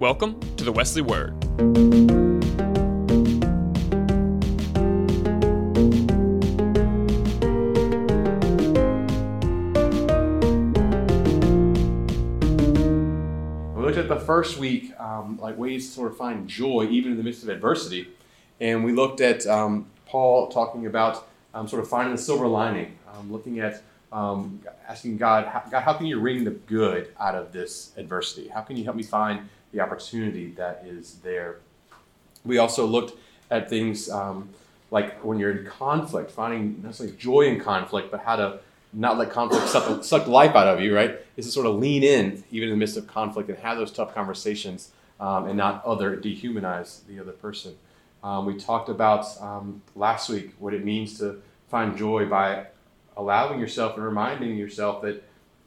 Welcome to the Wesley Word. We looked at the first week, um, like ways to sort of find joy even in the midst of adversity, and we looked at um, Paul talking about um, sort of finding the silver lining, um, looking at um, asking God, how, God, how can you wring the good out of this adversity? How can you help me find the opportunity that is there? We also looked at things um, like when you're in conflict, finding necessarily joy in conflict, but how to not let conflict suck, suck life out of you, right? Is to sort of lean in, even in the midst of conflict, and have those tough conversations um, and not other dehumanize the other person. Um, we talked about um, last week what it means to find joy by allowing yourself and reminding yourself that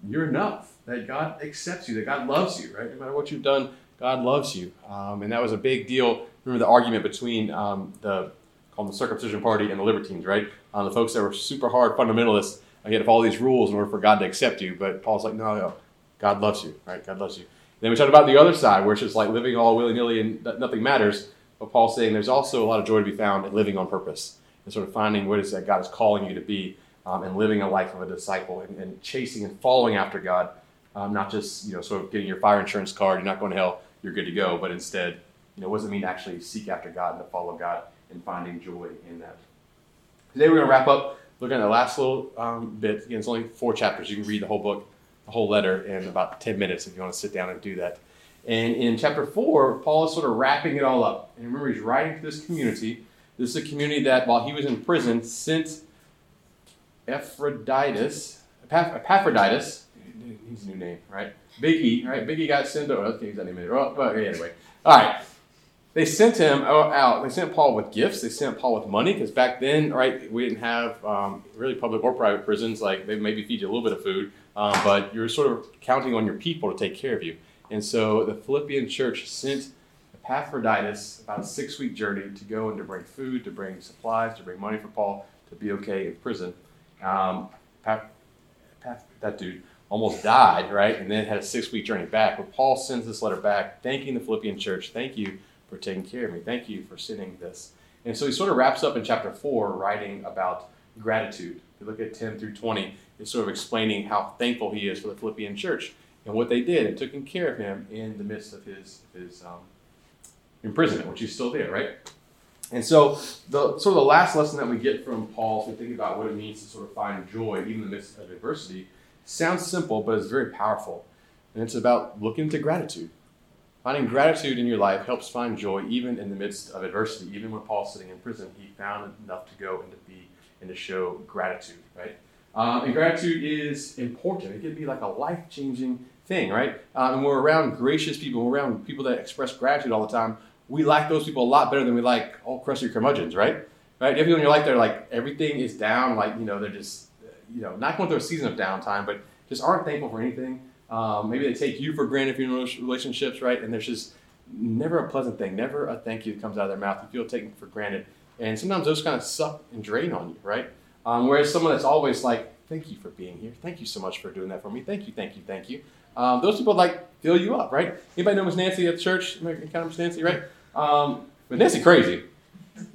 you're enough, that God accepts you, that God loves you, right? No matter what you've done, God loves you. Um, and that was a big deal. Remember the argument between um, the called the circumcision party and the libertines, right? Um, the folks that were super hard fundamentalists, you had to follow these rules in order for God to accept you. But Paul's like, no, no, God loves you, right? God loves you. Then we talked about the other side, where it's just like living all willy nilly and nothing matters. But Paul's saying there's also a lot of joy to be found in living on purpose and sort of finding what is that God is calling you to be um, and living a life of a disciple and, and chasing and following after God, um, not just you know sort of getting your fire insurance card, you're not going to hell, you're good to go, but instead, you know, what does it mean to actually seek after God and to follow God and finding joy in that? Today we're going to wrap up looking at the last little um, bit. Again, it's only four chapters. You can read the whole book, the whole letter in about 10 minutes if you want to sit down and do that. And in chapter four, Paul is sort of wrapping it all up. And remember, he's writing to this community. This is a community that, while he was in prison, sent Epaphroditus, Epaphroditus, he's a new name, right? Biggie, right? Big E got sent over. Use that name later. Oh, but anyway, all right. They sent him out. They sent Paul with gifts. They sent Paul with money because back then, right, we didn't have um, really public or private prisons. Like they maybe feed you a little bit of food, um, but you're sort of counting on your people to take care of you. And so the Philippian church sent Epaphroditus about a six-week journey to go and to bring food, to bring supplies, to bring money for Paul to be okay in prison. Um, that dude almost died, right? And then had a six week journey back. But Paul sends this letter back, thanking the Philippian church. Thank you for taking care of me. Thank you for sending this. And so he sort of wraps up in chapter 4, writing about gratitude. If you look at 10 through 20, it's sort of explaining how thankful he is for the Philippian church and what they did and taking care of him in the midst of his, his um, imprisonment, which he's still there, right? And so, the sort of the last lesson that we get from Paul, we think about what it means to sort of find joy even in the midst of adversity, sounds simple, but it's very powerful. And it's about looking to gratitude. Finding gratitude in your life helps find joy even in the midst of adversity. Even when Paul's sitting in prison, he found enough to go and to be and to show gratitude, right? Um, and gratitude is important. It can be like a life changing thing, right? Um, and we're around gracious people, we're around people that express gratitude all the time we like those people a lot better than we like all crusty curmudgeons, right? Right? Everyone in your life, they're like everything is down, like you know, they're just you know not going through a season of downtime, but just aren't thankful for anything. Um, maybe they take you for granted you're in relationships, right? And there's just never a pleasant thing, never a thank you that comes out of their mouth. You feel taken for granted, and sometimes those kind of suck and drain on you, right? Um, whereas someone that's always like, "Thank you for being here. Thank you so much for doing that for me. Thank you, thank you, thank you." Um, those people like fill you up, right? Anybody know Miss Nancy at church? American County Miss Nancy, right? Um, but Nancy crazy.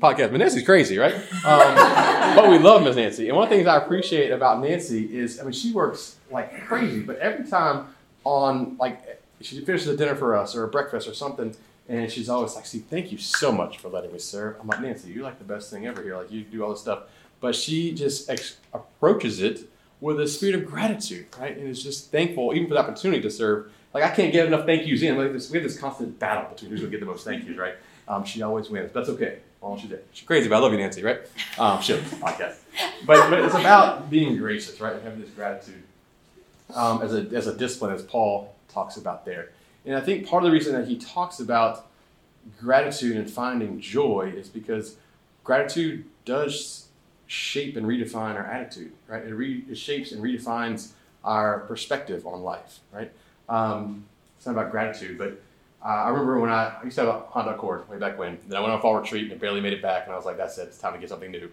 Podcast, but Nancy's crazy, right? Um, but we love Miss Nancy. And one of the things I appreciate about Nancy is, I mean, she works like crazy, but every time on, like, she finishes a dinner for us or a breakfast or something, and she's always like, "See, thank you so much for letting me serve." I'm like, Nancy, you're like the best thing ever here. Like, you do all this stuff. But she just ex- approaches it with a spirit of gratitude, right? And is just thankful, even for the opportunity to serve like I can't get enough thank yous in. Like this, we have this constant battle between who's gonna get the most thank yous, right? Um, she always wins. That's okay. All she's She's crazy, but I love you, Nancy, right? Um, she podcast. But but it's about being gracious, right? having this gratitude um, as a as a discipline, as Paul talks about there. And I think part of the reason that he talks about gratitude and finding joy is because gratitude does shape and redefine our attitude, right? It, re- it shapes and redefines our perspective on life, right? Um, it's not about gratitude, but uh, I remember when I, I, used to have a Honda Accord way back when. Then I went on a fall retreat and barely made it back, and I was like, that's it, it's time to get something new.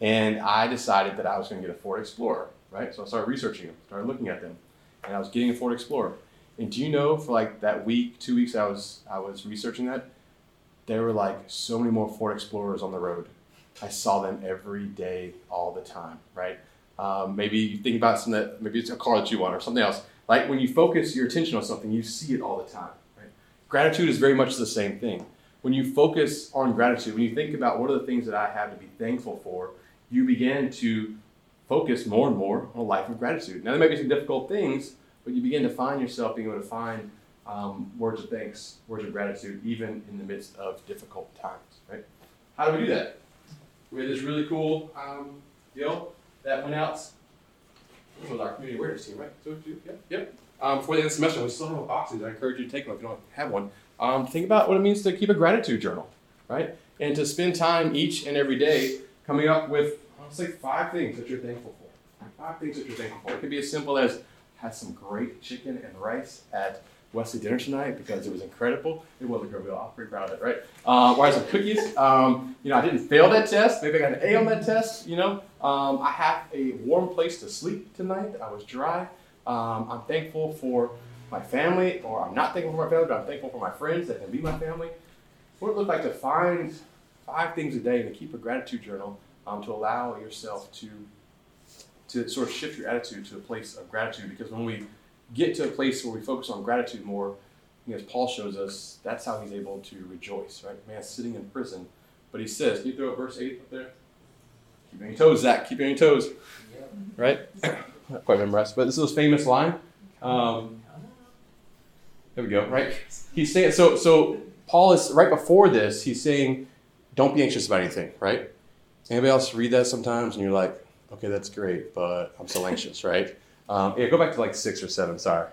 And I decided that I was going to get a Ford Explorer, right? So I started researching them, started looking at them, and I was getting a Ford Explorer. And do you know for like that week, two weeks I was I was researching that, there were like so many more Ford Explorers on the road. I saw them every day, all the time, right? Um, maybe you think about something that maybe it's a car that you want or something else. Like when you focus your attention on something, you see it all the time. Right? Gratitude is very much the same thing. When you focus on gratitude, when you think about what are the things that I have to be thankful for, you begin to focus more and more on a life of gratitude. Now, there may be some difficult things, but you begin to find yourself being able to find um, words of thanks, words of gratitude, even in the midst of difficult times, right? How do we do that? We had this really cool um, deal that went out. This was our community awareness team, right? So, yep, yep. Um, before the end of the semester, we still have boxes. I encourage you to take one if you don't have one. Um, think about what it means to keep a gratitude journal, right? And to spend time each and every day coming up with, I'll say, five things that you're thankful for. Five things that you're thankful for. It could be as simple as had some great chicken and rice at Wesley dinner tonight because it was incredible. It was meal. I'm pretty proud of it, right? I had some cookies. Um, you know, I didn't fail that test. Maybe I got an A on that test. You know, um, I have a warm place to sleep tonight. I was dry. Um, I'm thankful for my family, or I'm not thankful for my family, but I'm thankful for my friends that can be my family. What it look like to find five things a day and to keep a gratitude journal um, to allow yourself to to sort of shift your attitude to a place of gratitude. Because when we get to a place where we focus on gratitude more, you know, as Paul shows us, that's how he's able to rejoice, right? Man, sitting in prison. But he says, can you throw up verse 8 up there? Keep on your toes, Zach. Keep on your toes. Right? Not quite memorized, but this is a famous line. Um, there we go, right? He's saying, so, so Paul is, right before this, he's saying, don't be anxious about anything, right? Anybody else read that sometimes and you're like, okay, that's great, but I'm still anxious, right? Um, yeah, go back to like six or seven, sorry.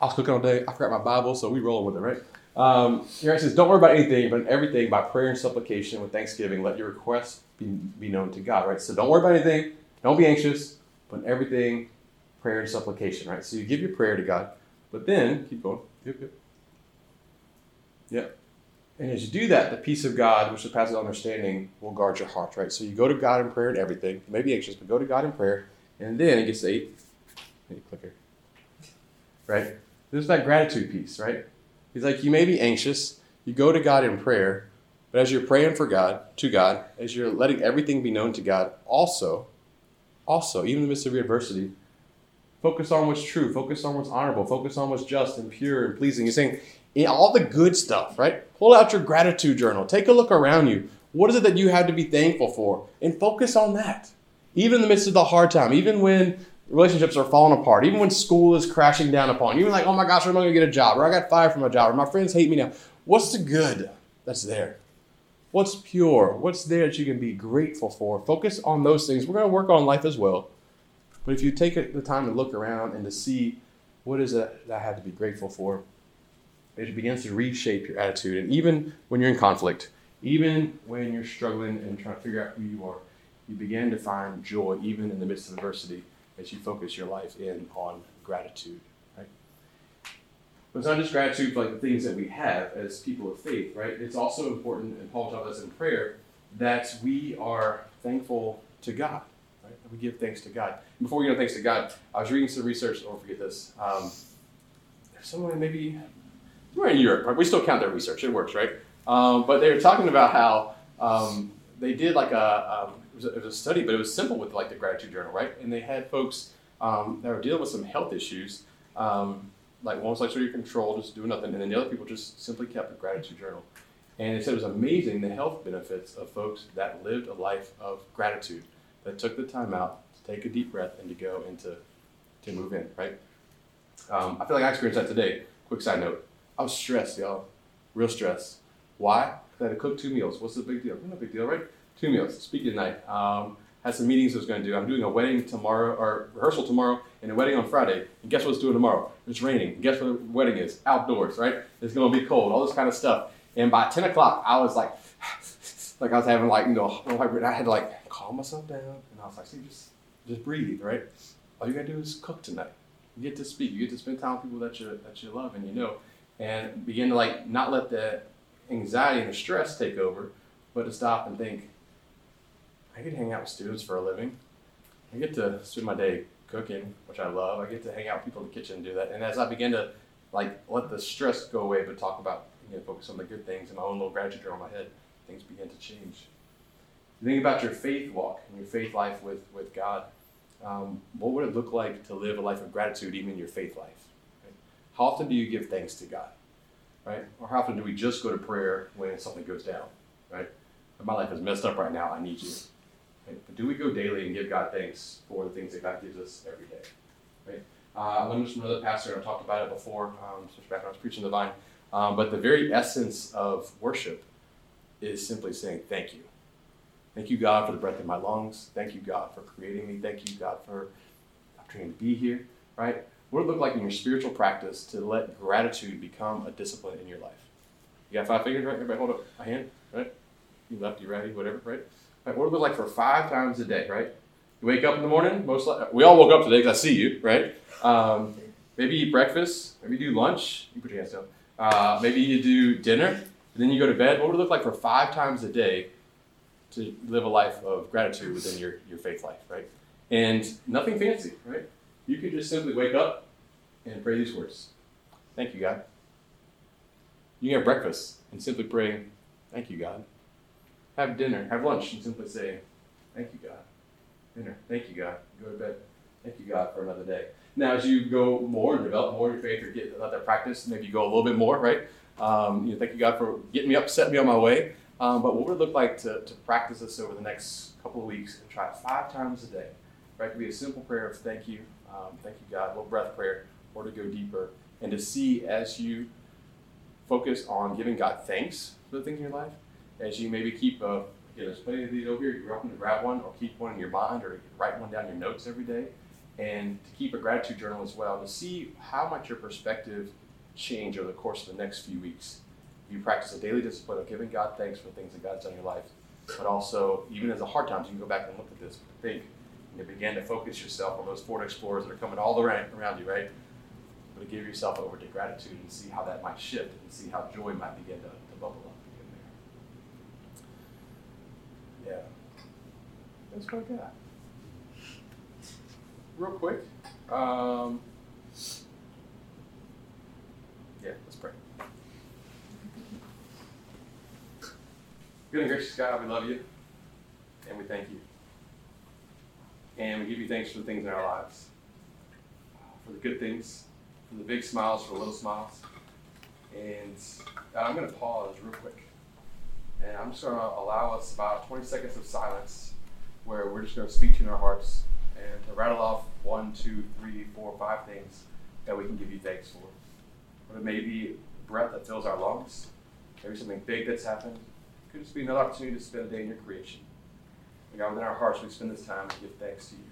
I was cooking all day. I forgot my Bible, so we roll with it, right? Um, here it says, Don't worry about anything, but everything by prayer and supplication with thanksgiving, let your requests be, be known to God, right? So don't worry about anything, don't be anxious, but everything, prayer and supplication, right? So you give your prayer to God, but then, keep going. Yep, yep. Yep. And as you do that, the peace of God, which surpasses understanding, will guard your heart, right? So you go to God in prayer and everything. You may be anxious, but go to God in prayer. And then it gets eight. Clicker. Right? There's that gratitude piece, right? He's like, you may be anxious. You go to God in prayer, but as you're praying for God, to God, as you're letting everything be known to God, also, also, even in the midst of your adversity, focus on what's true, focus on what's honorable, focus on what's just and pure and pleasing. He's saying, all the good stuff, right? Pull out your gratitude journal. Take a look around you. What is it that you have to be thankful for? And focus on that. Even in the midst of the hard time, even when relationships are falling apart, even when school is crashing down upon you, even like, oh my gosh, I'm not gonna get a job, or I got fired from a job, or my friends hate me now. What's the good that's there? What's pure? What's there that you can be grateful for? Focus on those things. We're gonna work on life as well. But if you take the time to look around and to see what is it that I have to be grateful for, it begins to reshape your attitude. And even when you're in conflict, even when you're struggling and trying to figure out who you are, you begin to find joy even in the midst of adversity as you focus your life in on gratitude. Right? But it's not just gratitude for like the things that we have as people of faith, right? It's also important, and Paul taught us in prayer, that we are thankful to God. Right? we give thanks to God. Before we give thanks to God, I was reading some research. Don't forget this. Um, someone maybe we're in Europe, right? We still count their research. It works, right? Um, but they were talking about how um, they did like a, um, it, was a, it, was a, study, but it was simple with like the gratitude journal, right? And they had folks um, that were dealing with some health issues, um, like one was like sort of control, just doing nothing, and then the other people just simply kept a gratitude journal. And they said it was amazing the health benefits of folks that lived a life of gratitude, that took the time out to take a deep breath and to go into to move in, right? Um, I feel like I experienced that today. Quick side note. I was stressed, y'all. Real stressed. Why? Because I had to cook two meals. What's the big deal? No big deal, right? Two meals. Speaking tonight. Um, had some meetings I was going to do. I'm doing a wedding tomorrow, or rehearsal tomorrow, and a wedding on Friday. And guess what's doing tomorrow? It's raining. And guess what the wedding is? Outdoors, right? It's going to be cold. All this kind of stuff. And by 10 o'clock, I was like, like I was having like, you know, I had to like calm myself down. And I was like, see, just, just breathe, right? All you got to do is cook tonight. You get to speak. You get to spend time with people that you that you love and you know and begin to like not let the anxiety and the stress take over, but to stop and think, I get to hang out with students for a living. I get to spend my day cooking, which I love. I get to hang out with people in the kitchen and do that. And as I begin to like let the stress go away, but talk about you know, focus on the good things in my own little gratitude journal in my head, things begin to change. You think about your faith walk and your faith life with, with God. Um, what would it look like to live a life of gratitude even in your faith life? Right? How often do you give thanks to God? Right? Or how often do we just go to prayer when something goes down? Right? My life is messed up right now. I need you. Right? But do we go daily and give God thanks for the things that God gives us every day? Right? Uh, I learned from another pastor, and I talked about it before, um, especially back when I was preaching the vine. Um, but the very essence of worship is simply saying thank you. Thank you, God, for the breath in my lungs. Thank you, God, for creating me. Thank you, God, for opportunity to be here. Right? What it look like in your spiritual practice to let gratitude become a discipline in your life? You got five fingers, right? Everybody hold up a hand, right? You left, you righty, whatever, right? Right? What would it look like for five times a day, right? You wake up in the morning, most likely, we all woke up today because I see you, right? Um, maybe eat breakfast, maybe do lunch, you put your hands down. Uh, maybe you do dinner, and then you go to bed. What would it look like for five times a day to live a life of gratitude within your, your faith life, right? And nothing fancy, right? You could just simply wake up and pray these words Thank you, God. You can have breakfast and simply pray, Thank you, God. Have dinner, have lunch, and simply say, Thank you, God. Dinner, thank you, God. Go to bed. Thank you, God, for another day. Now, as you go more and develop more your faith or get that practice, maybe you go a little bit more, right? Um, you know, thank you, God, for getting me up, me on my way. Um, but what would it look like to, to practice this over the next couple of weeks and try it five times a day? Right? It could be a simple prayer of thank you, um, thank you, God, little breath prayer, or to go deeper and to see as you focus on giving God thanks for the things in your life, as you maybe keep a, again, there's plenty of these over here, you're welcome to grab one or keep one in your mind or write one down in your notes every day, and to keep a gratitude journal as well to see how much your perspective change over the course of the next few weeks. You practice a daily discipline of giving God thanks for things that God's done in your life, but also, even as the hard times, you can go back and look at this, think, and begin to focus yourself on those Ford Explorers that are coming all around, around you, right? But to give yourself over to gratitude and see how that might shift and see how joy might begin to, to bubble up in there. Yeah. That's what I got. Real quick. Um, yeah, let's pray. Good and gracious God, we love you and we thank you. And we give you thanks for the things in our lives, for the good things, for the big smiles, for the little smiles. And I'm going to pause real quick. And I'm just going to allow us about 20 seconds of silence where we're just going to speak to in our hearts and to rattle off one, two, three, four, five things that we can give you thanks for. But it may be breath that fills our lungs, maybe something big that's happened, could just be another opportunity to spend a day in your creation. And God, within our hearts, we spend this time to give thanks to you.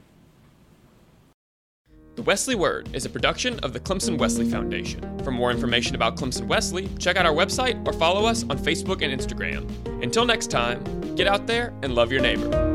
The Wesley Word is a production of the Clemson Wesley Foundation. For more information about Clemson Wesley, check out our website or follow us on Facebook and Instagram. Until next time, get out there and love your neighbor.